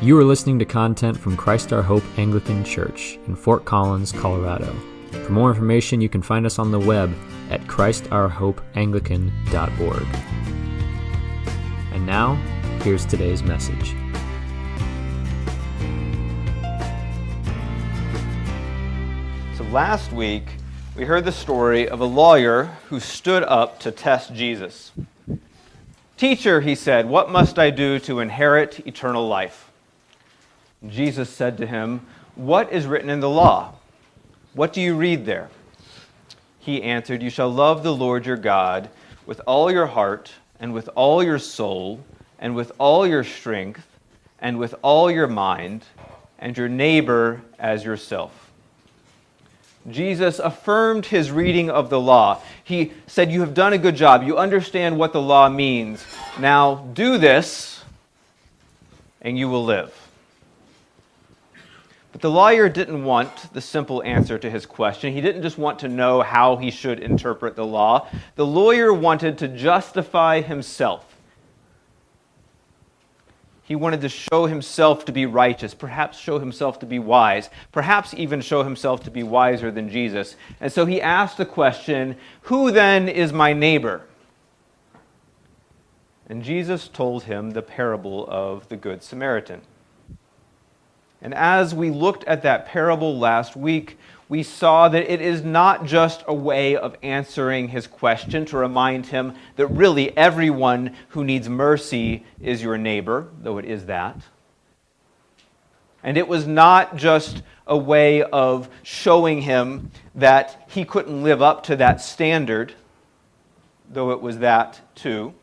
You are listening to content from Christ Our Hope Anglican Church in Fort Collins, Colorado. For more information, you can find us on the web at christourhopeanglican.org. And now, here's today's message. So last week, we heard the story of a lawyer who stood up to test Jesus. Teacher, he said, what must I do to inherit eternal life? Jesus said to him, What is written in the law? What do you read there? He answered, You shall love the Lord your God with all your heart, and with all your soul, and with all your strength, and with all your mind, and your neighbor as yourself. Jesus affirmed his reading of the law. He said, You have done a good job. You understand what the law means. Now do this, and you will live. But the lawyer didn't want the simple answer to his question. He didn't just want to know how he should interpret the law. The lawyer wanted to justify himself. He wanted to show himself to be righteous, perhaps show himself to be wise, perhaps even show himself to be wiser than Jesus. And so he asked the question Who then is my neighbor? And Jesus told him the parable of the Good Samaritan. And as we looked at that parable last week, we saw that it is not just a way of answering his question to remind him that really everyone who needs mercy is your neighbor, though it is that. And it was not just a way of showing him that he couldn't live up to that standard, though it was that too.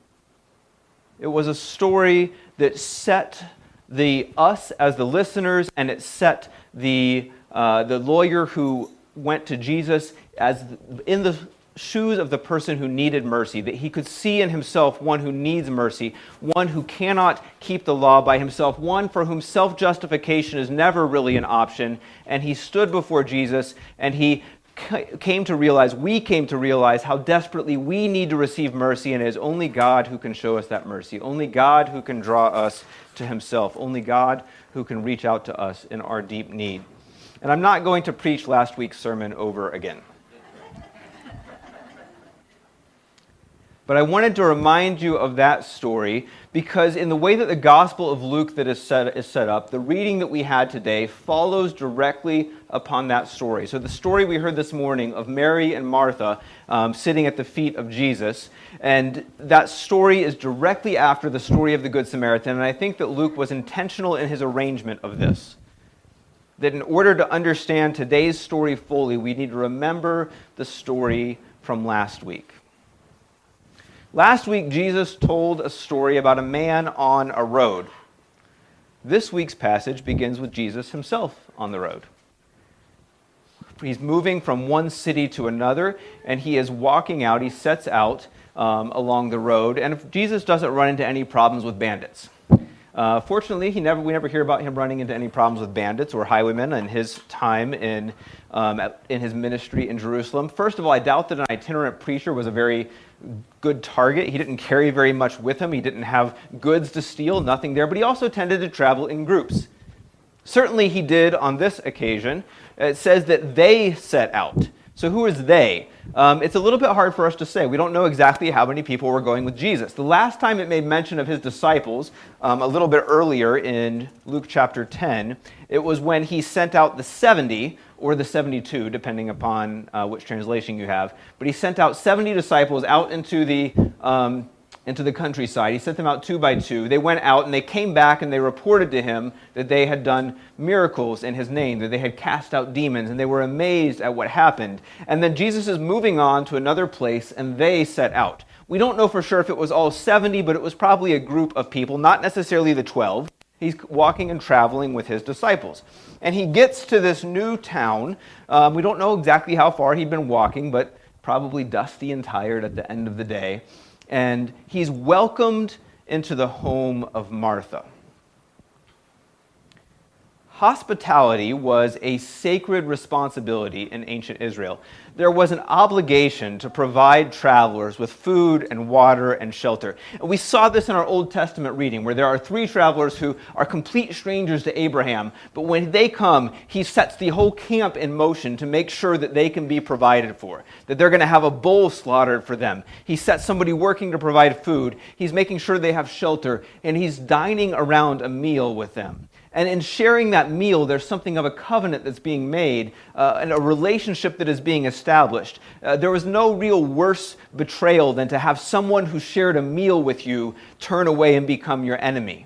It was a story that set the us as the listeners, and it set the uh, the lawyer who went to Jesus as in the shoes of the person who needed mercy, that he could see in himself one who needs mercy, one who cannot keep the law by himself, one for whom self justification is never really an option. And he stood before Jesus and he came to realize, we came to realize how desperately we need to receive mercy, and it is only God who can show us that mercy, only God who can draw us to himself, only God who can reach out to us in our deep need. And I'm not going to preach last week's sermon over again. But I wanted to remind you of that story because, in the way that the Gospel of Luke that is set, is set up, the reading that we had today follows directly upon that story. So, the story we heard this morning of Mary and Martha um, sitting at the feet of Jesus, and that story is directly after the story of the Good Samaritan. And I think that Luke was intentional in his arrangement of this. That in order to understand today's story fully, we need to remember the story from last week. Last week, Jesus told a story about a man on a road. This week's passage begins with Jesus himself on the road. He's moving from one city to another, and he is walking out. He sets out um, along the road, and Jesus doesn't run into any problems with bandits. Uh, fortunately, he never, we never hear about him running into any problems with bandits or highwaymen in his time in, um, in his ministry in Jerusalem. First of all, I doubt that an itinerant preacher was a very good target. He didn't carry very much with him, he didn't have goods to steal, nothing there, but he also tended to travel in groups. Certainly, he did on this occasion. It says that they set out. So, who is they? Um, it's a little bit hard for us to say. We don't know exactly how many people were going with Jesus. The last time it made mention of his disciples, um, a little bit earlier in Luke chapter 10, it was when he sent out the 70 or the 72, depending upon uh, which translation you have. But he sent out 70 disciples out into the um, into the countryside. He sent them out two by two. They went out and they came back and they reported to him that they had done miracles in his name, that they had cast out demons, and they were amazed at what happened. And then Jesus is moving on to another place and they set out. We don't know for sure if it was all 70, but it was probably a group of people, not necessarily the 12. He's walking and traveling with his disciples. And he gets to this new town. Um, we don't know exactly how far he'd been walking, but probably dusty and tired at the end of the day and he's welcomed into the home of Martha. Hospitality was a sacred responsibility in ancient Israel. There was an obligation to provide travelers with food and water and shelter. And we saw this in our Old Testament reading, where there are three travelers who are complete strangers to Abraham, but when they come, he sets the whole camp in motion to make sure that they can be provided for, that they're going to have a bull slaughtered for them. He sets somebody working to provide food, he's making sure they have shelter, and he's dining around a meal with them. And in sharing that meal, there's something of a covenant that's being made uh, and a relationship that is being established. Uh, there was no real worse betrayal than to have someone who shared a meal with you turn away and become your enemy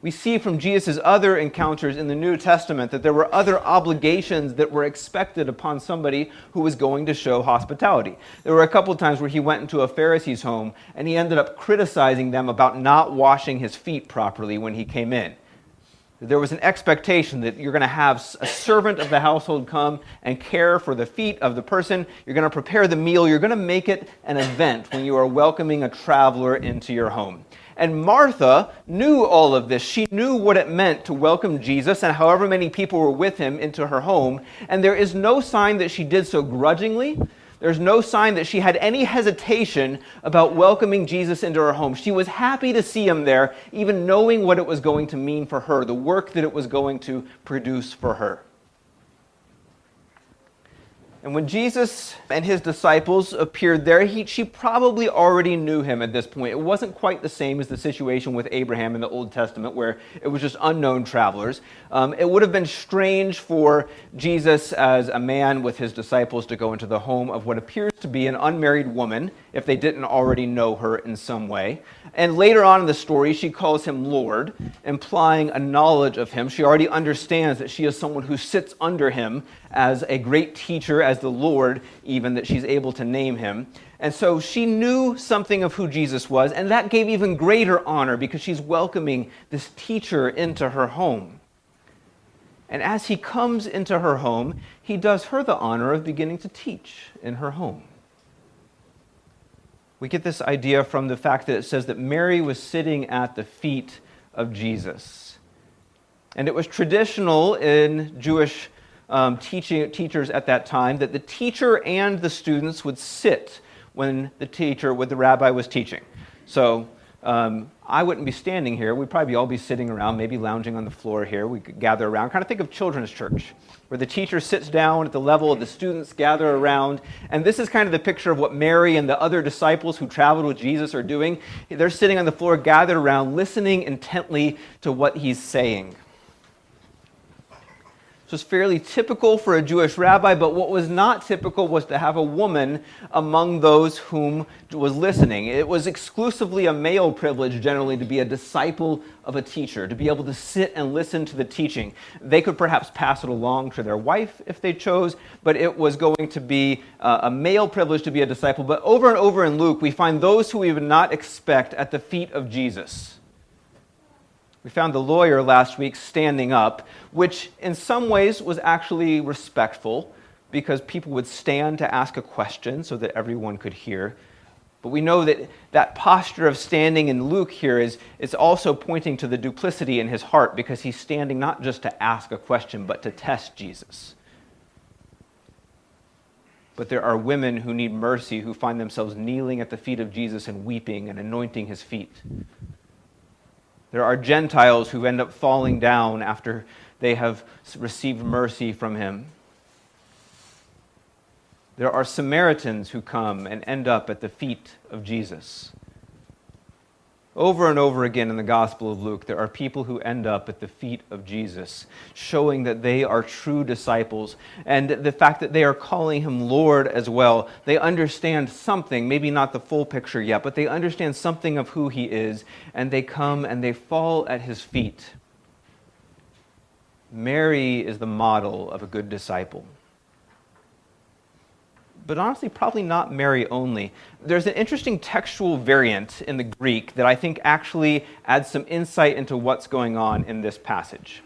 we see from Jesus' other encounters in the New Testament that there were other obligations that were expected upon somebody who was going to show hospitality. There were a couple of times where he went into a Pharisee's home and he ended up criticizing them about not washing his feet properly when he came in. There was an expectation that you're going to have a servant of the household come and care for the feet of the person. You're going to prepare the meal. You're going to make it an event when you are welcoming a traveler into your home. And Martha knew all of this. She knew what it meant to welcome Jesus and however many people were with him into her home. And there is no sign that she did so grudgingly. There's no sign that she had any hesitation about welcoming Jesus into her home. She was happy to see him there, even knowing what it was going to mean for her, the work that it was going to produce for her. And when Jesus and his disciples appeared there, he, she probably already knew him at this point. It wasn't quite the same as the situation with Abraham in the Old Testament, where it was just unknown travelers. Um, it would have been strange for Jesus, as a man with his disciples, to go into the home of what appears to be an unmarried woman, if they didn't already know her in some way. And later on in the story, she calls him Lord, implying a knowledge of him. She already understands that she is someone who sits under him as a great teacher, as the Lord, even, that she's able to name him. And so she knew something of who Jesus was, and that gave even greater honor because she's welcoming this teacher into her home. And as he comes into her home, he does her the honor of beginning to teach in her home. We get this idea from the fact that it says that Mary was sitting at the feet of Jesus. And it was traditional in Jewish um, teaching, teachers at that time that the teacher and the students would sit when the teacher, when the rabbi was teaching. So um, I wouldn't be standing here. We'd probably all be sitting around, maybe lounging on the floor here. We could gather around. Kind of think of children's church, where the teacher sits down at the level of the students gather around. And this is kind of the picture of what Mary and the other disciples who traveled with Jesus are doing. They're sitting on the floor, gathered around, listening intently to what he's saying. So it's fairly typical for a Jewish rabbi, but what was not typical was to have a woman among those whom was listening. It was exclusively a male privilege generally to be a disciple of a teacher, to be able to sit and listen to the teaching. They could perhaps pass it along to their wife if they chose, but it was going to be uh, a male privilege to be a disciple. But over and over in Luke, we find those who we would not expect at the feet of Jesus. We found the lawyer last week standing up, which in some ways was actually respectful because people would stand to ask a question so that everyone could hear. But we know that that posture of standing in Luke here is, is also pointing to the duplicity in his heart because he's standing not just to ask a question, but to test Jesus. But there are women who need mercy who find themselves kneeling at the feet of Jesus and weeping and anointing his feet. There are Gentiles who end up falling down after they have received mercy from him. There are Samaritans who come and end up at the feet of Jesus. Over and over again in the Gospel of Luke, there are people who end up at the feet of Jesus, showing that they are true disciples. And the fact that they are calling him Lord as well, they understand something, maybe not the full picture yet, but they understand something of who he is, and they come and they fall at his feet. Mary is the model of a good disciple but honestly, probably not Mary only. There's an interesting textual variant in the Greek that I think actually adds some insight into what's going on in this passage.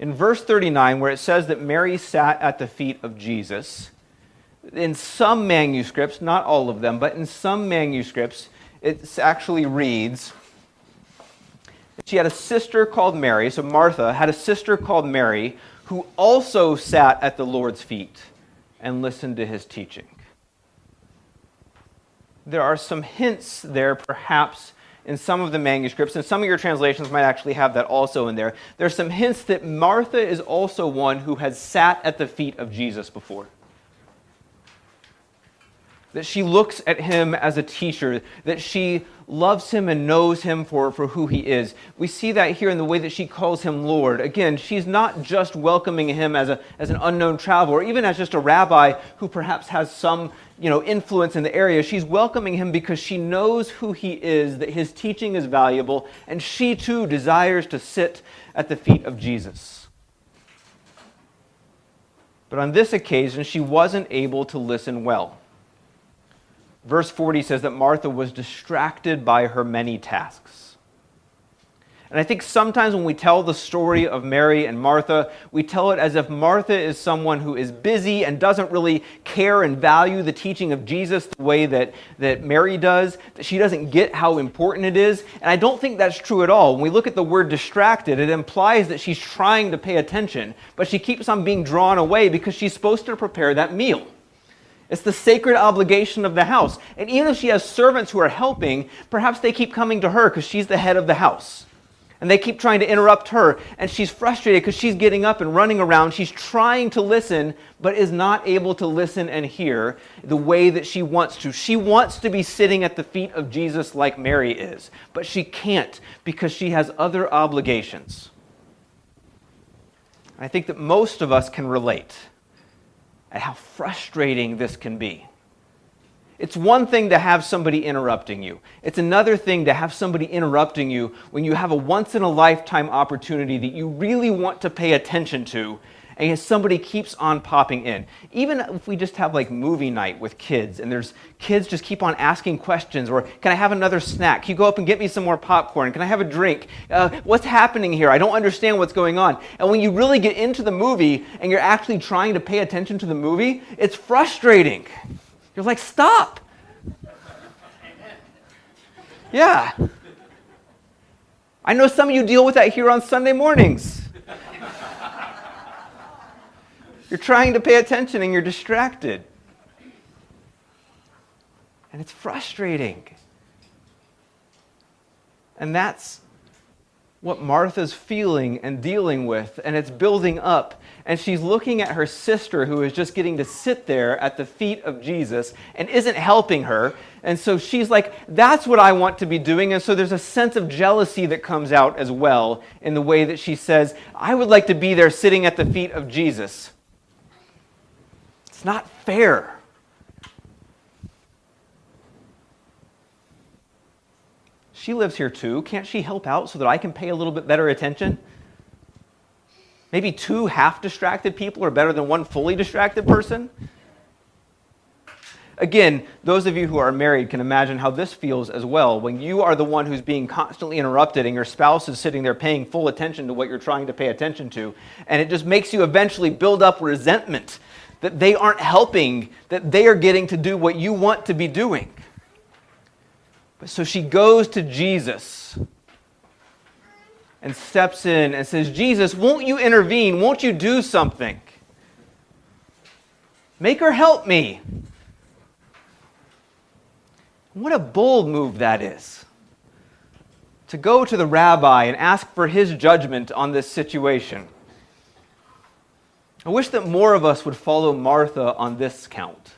In verse 39, where it says that Mary sat at the feet of Jesus, in some manuscripts, not all of them, but in some manuscripts, it actually reads, that She had a sister called Mary, so Martha had a sister called Mary who also sat at the Lord's feet and listened to his teaching. There are some hints there, perhaps, in some of the manuscripts, and some of your translations might actually have that also in there. There's some hints that Martha is also one who has sat at the feet of Jesus before that she looks at him as a teacher, that she loves him and knows him for, for who he is. We see that here in the way that she calls him Lord. Again, she's not just welcoming him as, a, as an unknown traveler, even as just a rabbi who perhaps has some you know, influence in the area. She's welcoming him because she knows who he is, that his teaching is valuable, and she too desires to sit at the feet of Jesus. But on this occasion, she wasn't able to listen well verse 40 says that Martha was distracted by her many tasks. And I think sometimes when we tell the story of Mary and Martha, we tell it as if Martha is someone who is busy and doesn't really care and value the teaching of Jesus the way that, that Mary does, that she doesn't get how important it is. And I don't think that's true at all. When we look at the word distracted, it implies that she's trying to pay attention, but she keeps on being drawn away because she's supposed to prepare that meal. It's the sacred obligation of the house. And even if she has servants who are helping, perhaps they keep coming to her because she's the head of the house. And they keep trying to interrupt her. And she's frustrated because she's getting up and running around. She's trying to listen, but is not able to listen and hear the way that she wants to. She wants to be sitting at the feet of Jesus like Mary is, but she can't because she has other obligations. I think that most of us can relate at how frustrating this can be. It's one thing to have somebody interrupting you. It's another thing to have somebody interrupting you when you have a once in a lifetime opportunity that you really want to pay attention to and somebody keeps on popping in. Even if we just have like movie night with kids and there's kids just keep on asking questions or can I have another snack? Can you go up and get me some more popcorn? Can I have a drink? Uh, what's happening here? I don't understand what's going on. And when you really get into the movie and you're actually trying to pay attention to the movie, it's frustrating. You're like, stop. Yeah. I know some of you deal with that here on Sunday mornings. You're trying to pay attention and you're distracted. And it's frustrating. And that's what Martha's feeling and dealing with, and it's building up. And she's looking at her sister who is just getting to sit there at the feet of Jesus and isn't helping her. And so she's like, That's what I want to be doing. And so there's a sense of jealousy that comes out as well in the way that she says, I would like to be there sitting at the feet of Jesus not fair. She lives here too. Can't she help out so that I can pay a little bit better attention? Maybe two half distracted people are better than one fully distracted person. Again, those of you who are married can imagine how this feels as well when you are the one who's being constantly interrupted and your spouse is sitting there paying full attention to what you're trying to pay attention to. And it just makes you eventually build up resentment that they aren't helping, that they are getting to do what you want to be doing. But so she goes to Jesus and steps in and says, Jesus, won't you intervene? Won't you do something? Make her help me. What a bold move that is. To go to the rabbi and ask for his judgment on this situation. I wish that more of us would follow Martha on this count.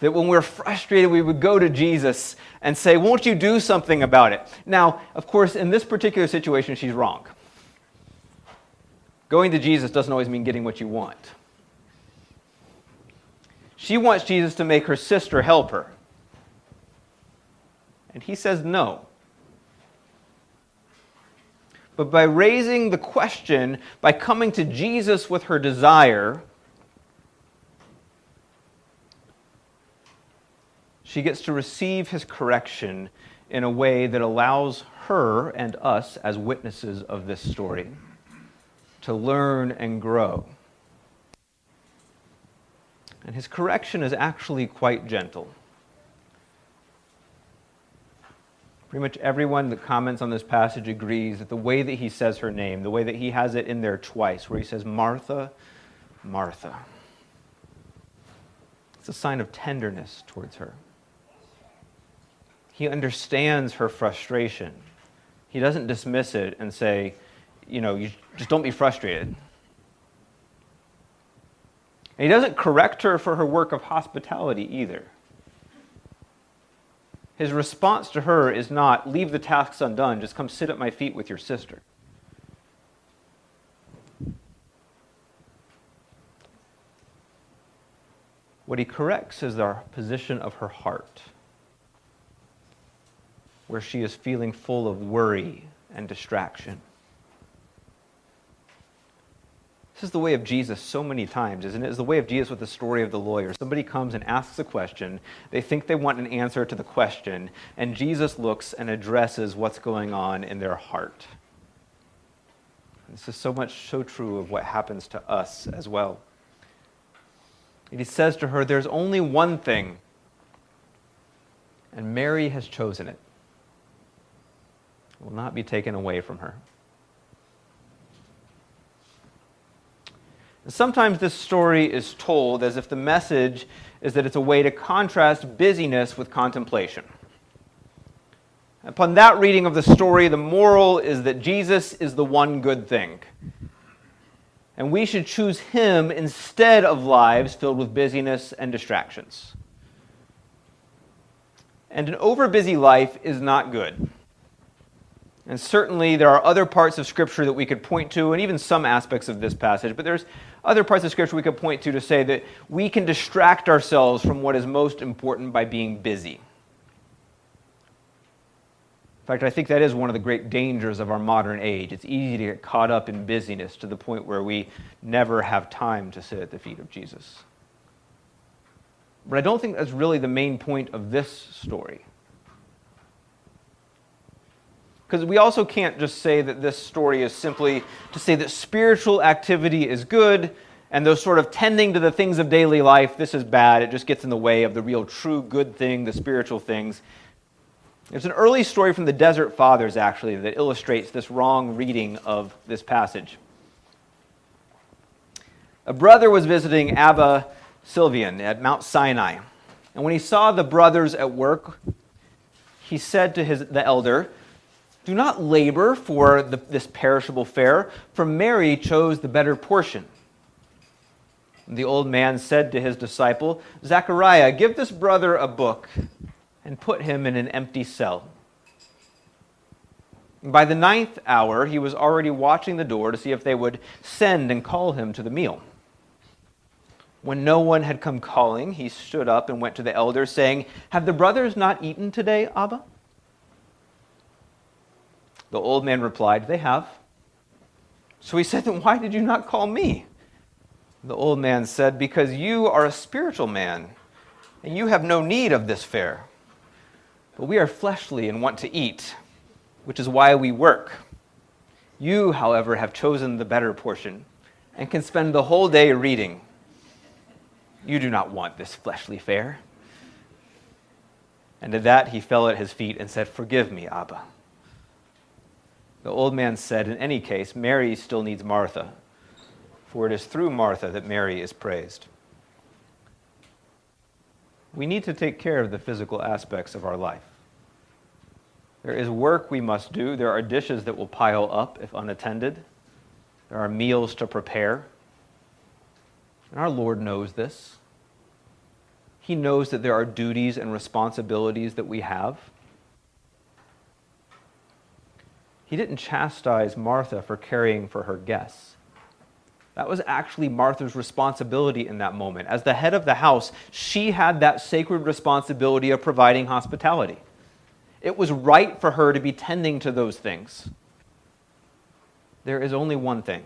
That when we're frustrated, we would go to Jesus and say, Won't you do something about it? Now, of course, in this particular situation, she's wrong. Going to Jesus doesn't always mean getting what you want. She wants Jesus to make her sister help her. And he says no but by raising the question, by coming to Jesus with her desire, she gets to receive his correction in a way that allows her and us, as witnesses of this story, to learn and grow. And his correction is actually quite gentle. Pretty much everyone that comments on this passage agrees that the way that he says her name, the way that he has it in there twice, where he says, Martha, Martha, it's a sign of tenderness towards her. He understands her frustration. He doesn't dismiss it and say, you know, you just don't be frustrated. And he doesn't correct her for her work of hospitality either. His response to her is not, leave the tasks undone, just come sit at my feet with your sister. What he corrects is the position of her heart, where she is feeling full of worry and distraction. This is the way of Jesus so many times, isn't it? It's the way of Jesus with the story of the lawyer. Somebody comes and asks a question. They think they want an answer to the question, and Jesus looks and addresses what's going on in their heart. This is so much so true of what happens to us as well. And he says to her, There's only one thing, and Mary has chosen it. It will not be taken away from her. Sometimes this story is told as if the message is that it's a way to contrast busyness with contemplation. Upon that reading of the story, the moral is that Jesus is the one good thing. And we should choose him instead of lives filled with busyness and distractions. And an overbusy life is not good. And certainly there are other parts of Scripture that we could point to, and even some aspects of this passage, but there's other parts of Scripture we could point to to say that we can distract ourselves from what is most important by being busy. In fact, I think that is one of the great dangers of our modern age. It's easy to get caught up in busyness to the point where we never have time to sit at the feet of Jesus. But I don't think that's really the main point of this story. Because we also can't just say that this story is simply to say that spiritual activity is good and those sort of tending to the things of daily life, this is bad. It just gets in the way of the real true good thing, the spiritual things. There's an early story from the Desert Fathers, actually, that illustrates this wrong reading of this passage. A brother was visiting Abba Sylvian at Mount Sinai. And when he saw the brothers at work, he said to his, the elder, do not labor for the, this perishable fare, for Mary chose the better portion. The old man said to his disciple, Zechariah, give this brother a book and put him in an empty cell. By the ninth hour, he was already watching the door to see if they would send and call him to the meal. When no one had come calling, he stood up and went to the elders, saying, Have the brothers not eaten today, Abba? The old man replied, They have. So he said, Then why did you not call me? The old man said, Because you are a spiritual man, and you have no need of this fare. But we are fleshly and want to eat, which is why we work. You, however, have chosen the better portion and can spend the whole day reading. You do not want this fleshly fare. And at that he fell at his feet and said, Forgive me, Abba. The old man said, In any case, Mary still needs Martha, for it is through Martha that Mary is praised. We need to take care of the physical aspects of our life. There is work we must do. There are dishes that will pile up if unattended. There are meals to prepare. And our Lord knows this. He knows that there are duties and responsibilities that we have. He didn't chastise Martha for caring for her guests. That was actually Martha's responsibility in that moment. As the head of the house, she had that sacred responsibility of providing hospitality. It was right for her to be tending to those things. There is only one thing.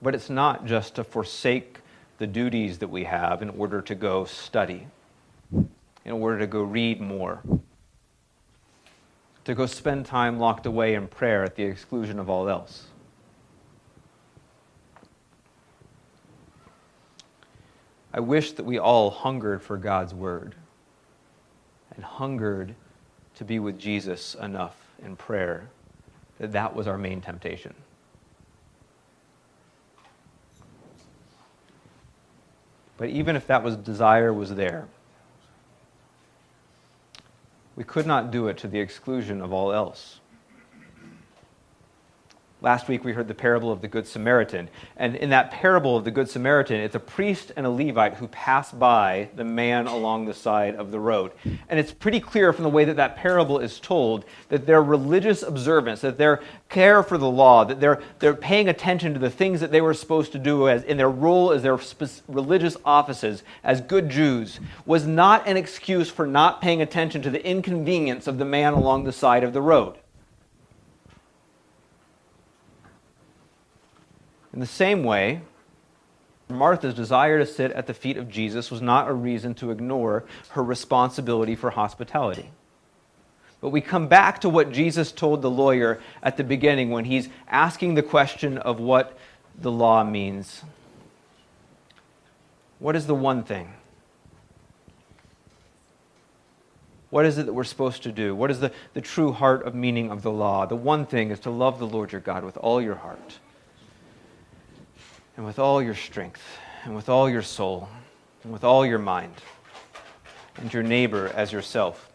But it's not just to forsake the duties that we have in order to go study, in order to go read more, to go spend time locked away in prayer at the exclusion of all else. I wish that we all hungered for God's word and hungered to be with Jesus enough in prayer that that was our main temptation. But even if that was desire was there, we could not do it to the exclusion of all else. Last week we heard the parable of the Good Samaritan. And in that parable of the Good Samaritan, it's a priest and a Levite who pass by the man along the side of the road. And it's pretty clear from the way that that parable is told that their religious observance, that their care for the law, that they're, they're paying attention to the things that they were supposed to do as, in their role as their religious offices as good Jews, was not an excuse for not paying attention to the inconvenience of the man along the side of the road. In the same way, Martha's desire to sit at the feet of Jesus was not a reason to ignore her responsibility for hospitality. But we come back to what Jesus told the lawyer at the beginning when he's asking the question of what the law means. What is the one thing? What is it that we're supposed to do? What is the, the true heart of meaning of the law? The one thing is to love the Lord your God with all your heart and with all your strength, and with all your soul, and with all your mind, and your neighbor as yourself.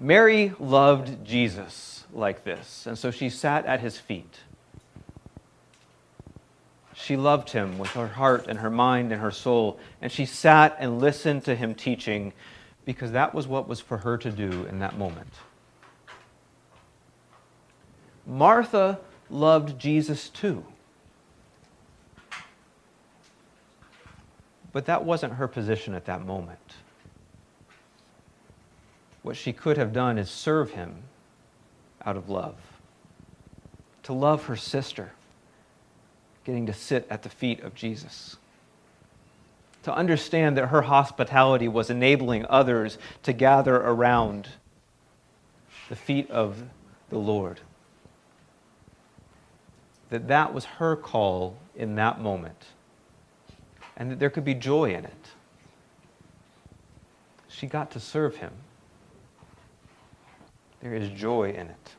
Mary loved Jesus like this, and so she sat at his feet. She loved him with her heart and her mind and her soul, and she sat and listened to him teaching because that was what was for her to do in that moment. Martha loved Jesus too. But that wasn't her position at that moment. What she could have done is serve him out of love. To love her sister, getting to sit at the feet of Jesus. To understand that her hospitality was enabling others to gather around the feet of the Lord that that was her call in that moment and that there could be joy in it. She got to serve him. There is joy in it.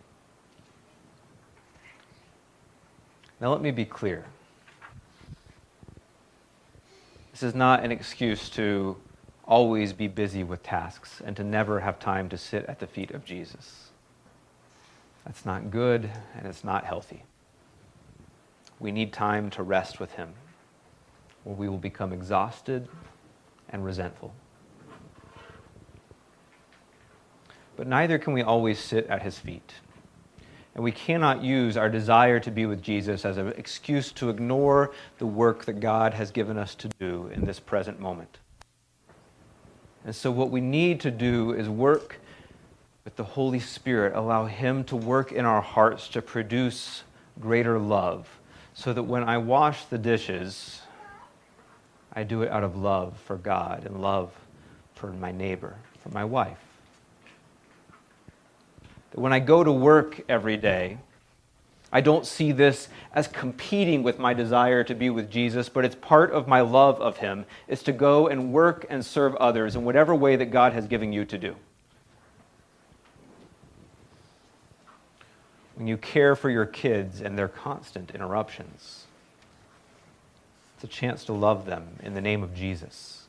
Now, let me be clear. This is not an excuse to always be busy with tasks and to never have time to sit at the feet of Jesus. That's not good and it's not healthy. We need time to rest with Him, or we will become exhausted and resentful. But neither can we always sit at His feet. And we cannot use our desire to be with Jesus as an excuse to ignore the work that God has given us to do in this present moment. And so, what we need to do is work with the Holy Spirit, allow Him to work in our hearts to produce greater love so that when I wash the dishes, I do it out of love for God and love for my neighbor, for my wife. That when I go to work every day, I don't see this as competing with my desire to be with Jesus, but it's part of my love of Him, is to go and work and serve others in whatever way that God has given you to do. When you care for your kids and their constant interruptions. It's a chance to love them in the name of Jesus.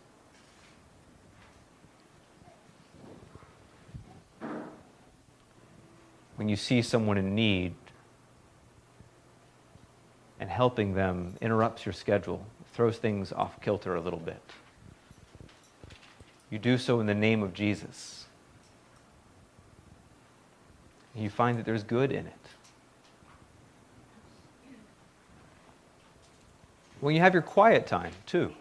When you see someone in need and helping them interrupts your schedule, throws things off kilter a little bit. You do so in the name of Jesus. You find that there's good in it. When you have your quiet time, too,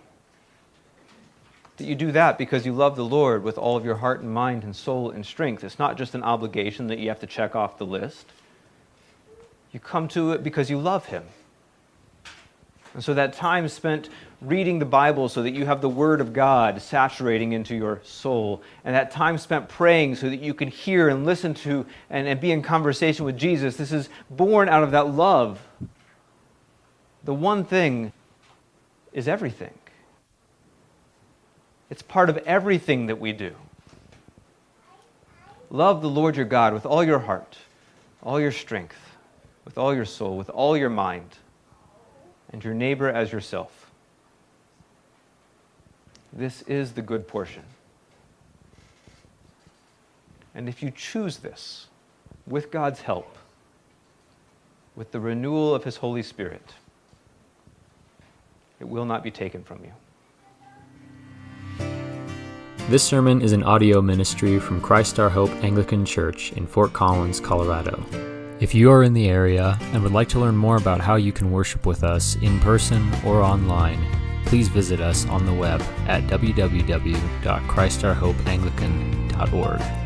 that you do that because you love the Lord with all of your heart and mind and soul and strength. It's not just an obligation that you have to check off the list. You come to it because you love Him. And so that time spent reading the Bible so that you have the Word of God saturating into your soul, and that time spent praying so that you can hear and listen to and, and be in conversation with Jesus, this is born out of that love. The one thing is everything, it's part of everything that we do. Love the Lord your God with all your heart, all your strength, with all your soul, with all your mind, and your neighbor as yourself. This is the good portion. And if you choose this with God's help, with the renewal of His Holy Spirit, it will not be taken from you. This sermon is an audio ministry from Christ Our Hope Anglican Church in Fort Collins, Colorado. If you are in the area and would like to learn more about how you can worship with us in person or online, please visit us on the web at www.christourhopeanglican.org.